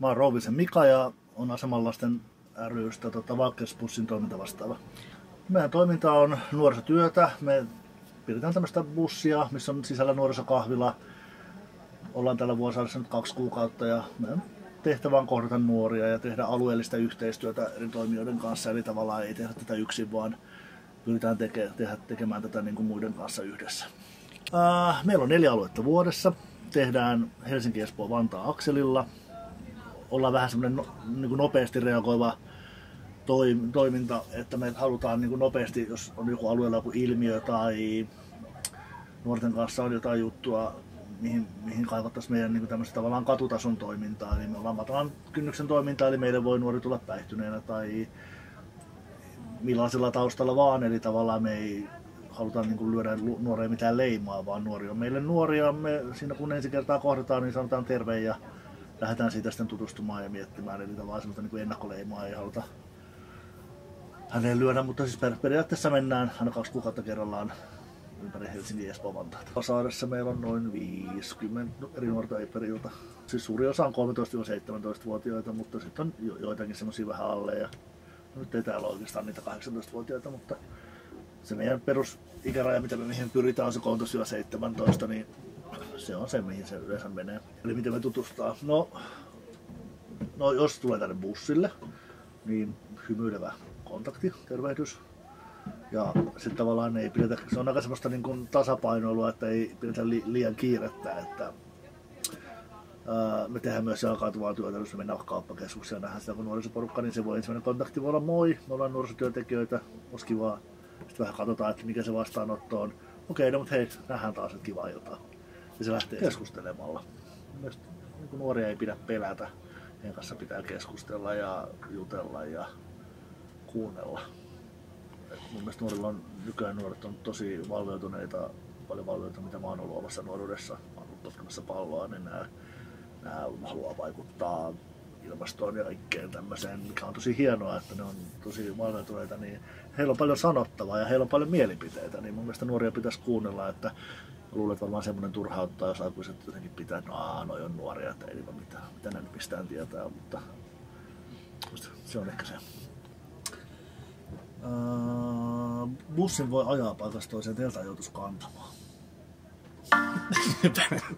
Mä oon Rouvisen Mika ja on asemanlasten rystä tota, Valkersbussin toimintavastaava. Meidän toiminta on nuorisotyötä. Me pidetään tämmöistä bussia, missä on sisällä nuorisokahvila. Ollaan tällä vuosissa nyt kaksi kuukautta ja meidän tehtävä on kohdata nuoria ja tehdä alueellista yhteistyötä eri toimijoiden kanssa. Eli tavallaan ei tehdä tätä yksin, vaan pyritään teke, tehdä, tekemään tätä niin kuin muiden kanssa yhdessä. Ää, meillä on neljä aluetta vuodessa. Tehdään Helsinki, Espoo, Vantaa akselilla. Ollaan vähän semmoinen no, niin kuin nopeasti reagoiva toiminta, että me halutaan niin kuin nopeasti, jos on joku alueella joku ilmiö tai nuorten kanssa on jotain juttua, mihin, mihin kaivattaisiin meidän niin tämmöistä tavallaan katutason toimintaa. Eli me ollaan matalan kynnyksen toimintaa, eli meille voi nuori tulla päihtyneenä tai millaisella taustalla vaan. Eli tavallaan me ei haluta niin kuin lyödä nuoreen mitään leimaa, vaan nuori on meille nuoria. Me siinä kun ensi kertaa kohdataan, niin sanotaan terve ja lähdetään siitä sitten tutustumaan ja miettimään. Eli tavallaan semmoista niin ennakkoleimaa ei haluta häneen lyödä, mutta siis periaatteessa mennään aina kaksi kuukautta kerrallaan ympäri Helsingin ja Espoon Vantaata. Meillä on noin 50 eri nuorta eiperiltä. Siis suuri osa on 13-17-vuotiaita, mutta sitten on jo, joitakin semmoisia vähän alle. Ja no nyt ei täällä oikeastaan niitä 18-vuotiaita, mutta se meidän perusikäraja, mitä me mihin pyritään, on se 13-17, niin se on se, mihin se yleensä menee. Eli miten me tutustaa. No, no jos tulee tänne bussille, niin hymyilevä kontakti, tervehdys. Ja sitten tavallaan ei pidetä, se on aika semmoista niin kuin tasapainoilua, että ei pidetä li, liian kiirettä, että ää, me tehdään myös jalkautuvaa työtä, jos me mennään kauppakeskukseen ja nähdään sitä kun nuorisoporukka, niin se voi ensimmäinen kontakti voi olla moi, me ollaan nuorisotyöntekijöitä, olisi kivaa. Sitten vähän katsotaan, että mikä se vastaanotto on. Okei, no mutta hei, nähdään taas, että kiva iltaa. Ja se lähtee keskustelemalla. Mielestäni niin nuoria ei pidä pelätä. Heidän kanssa pitää keskustella ja jutella ja kuunnella. Et mun mielestä nuorilla on, nykyään nuoret on tosi valveutuneita, paljon valveutuneita, mitä mä oon ollut omassa nuoruudessa. Mä oon ollut palloa, niin nämä, nämä haluaa vaikuttaa ilmastoon ja kaikkeen tämmöiseen, mikä on tosi hienoa, että ne on tosi valveutuneita, niin heillä on paljon sanottavaa ja heillä on paljon mielipiteitä, niin mun mielestä nuoria pitäisi kuunnella, että luulen, että varmaan semmoinen turhauttaa, jos aikuiset jotenkin pitää, että no, no on nuoria, että ei niillä mitään, mitä ne mistään tietää, mutta se on ehkä se. Uh, bussin voi ajaa paikasta toiseen, teiltä joutuisi kantamaan.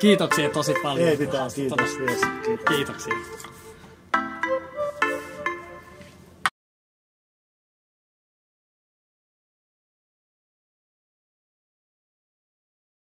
Kiitoksia tosi paljon. Ei mitään, kiitos. Kiitos. Kiitoksia.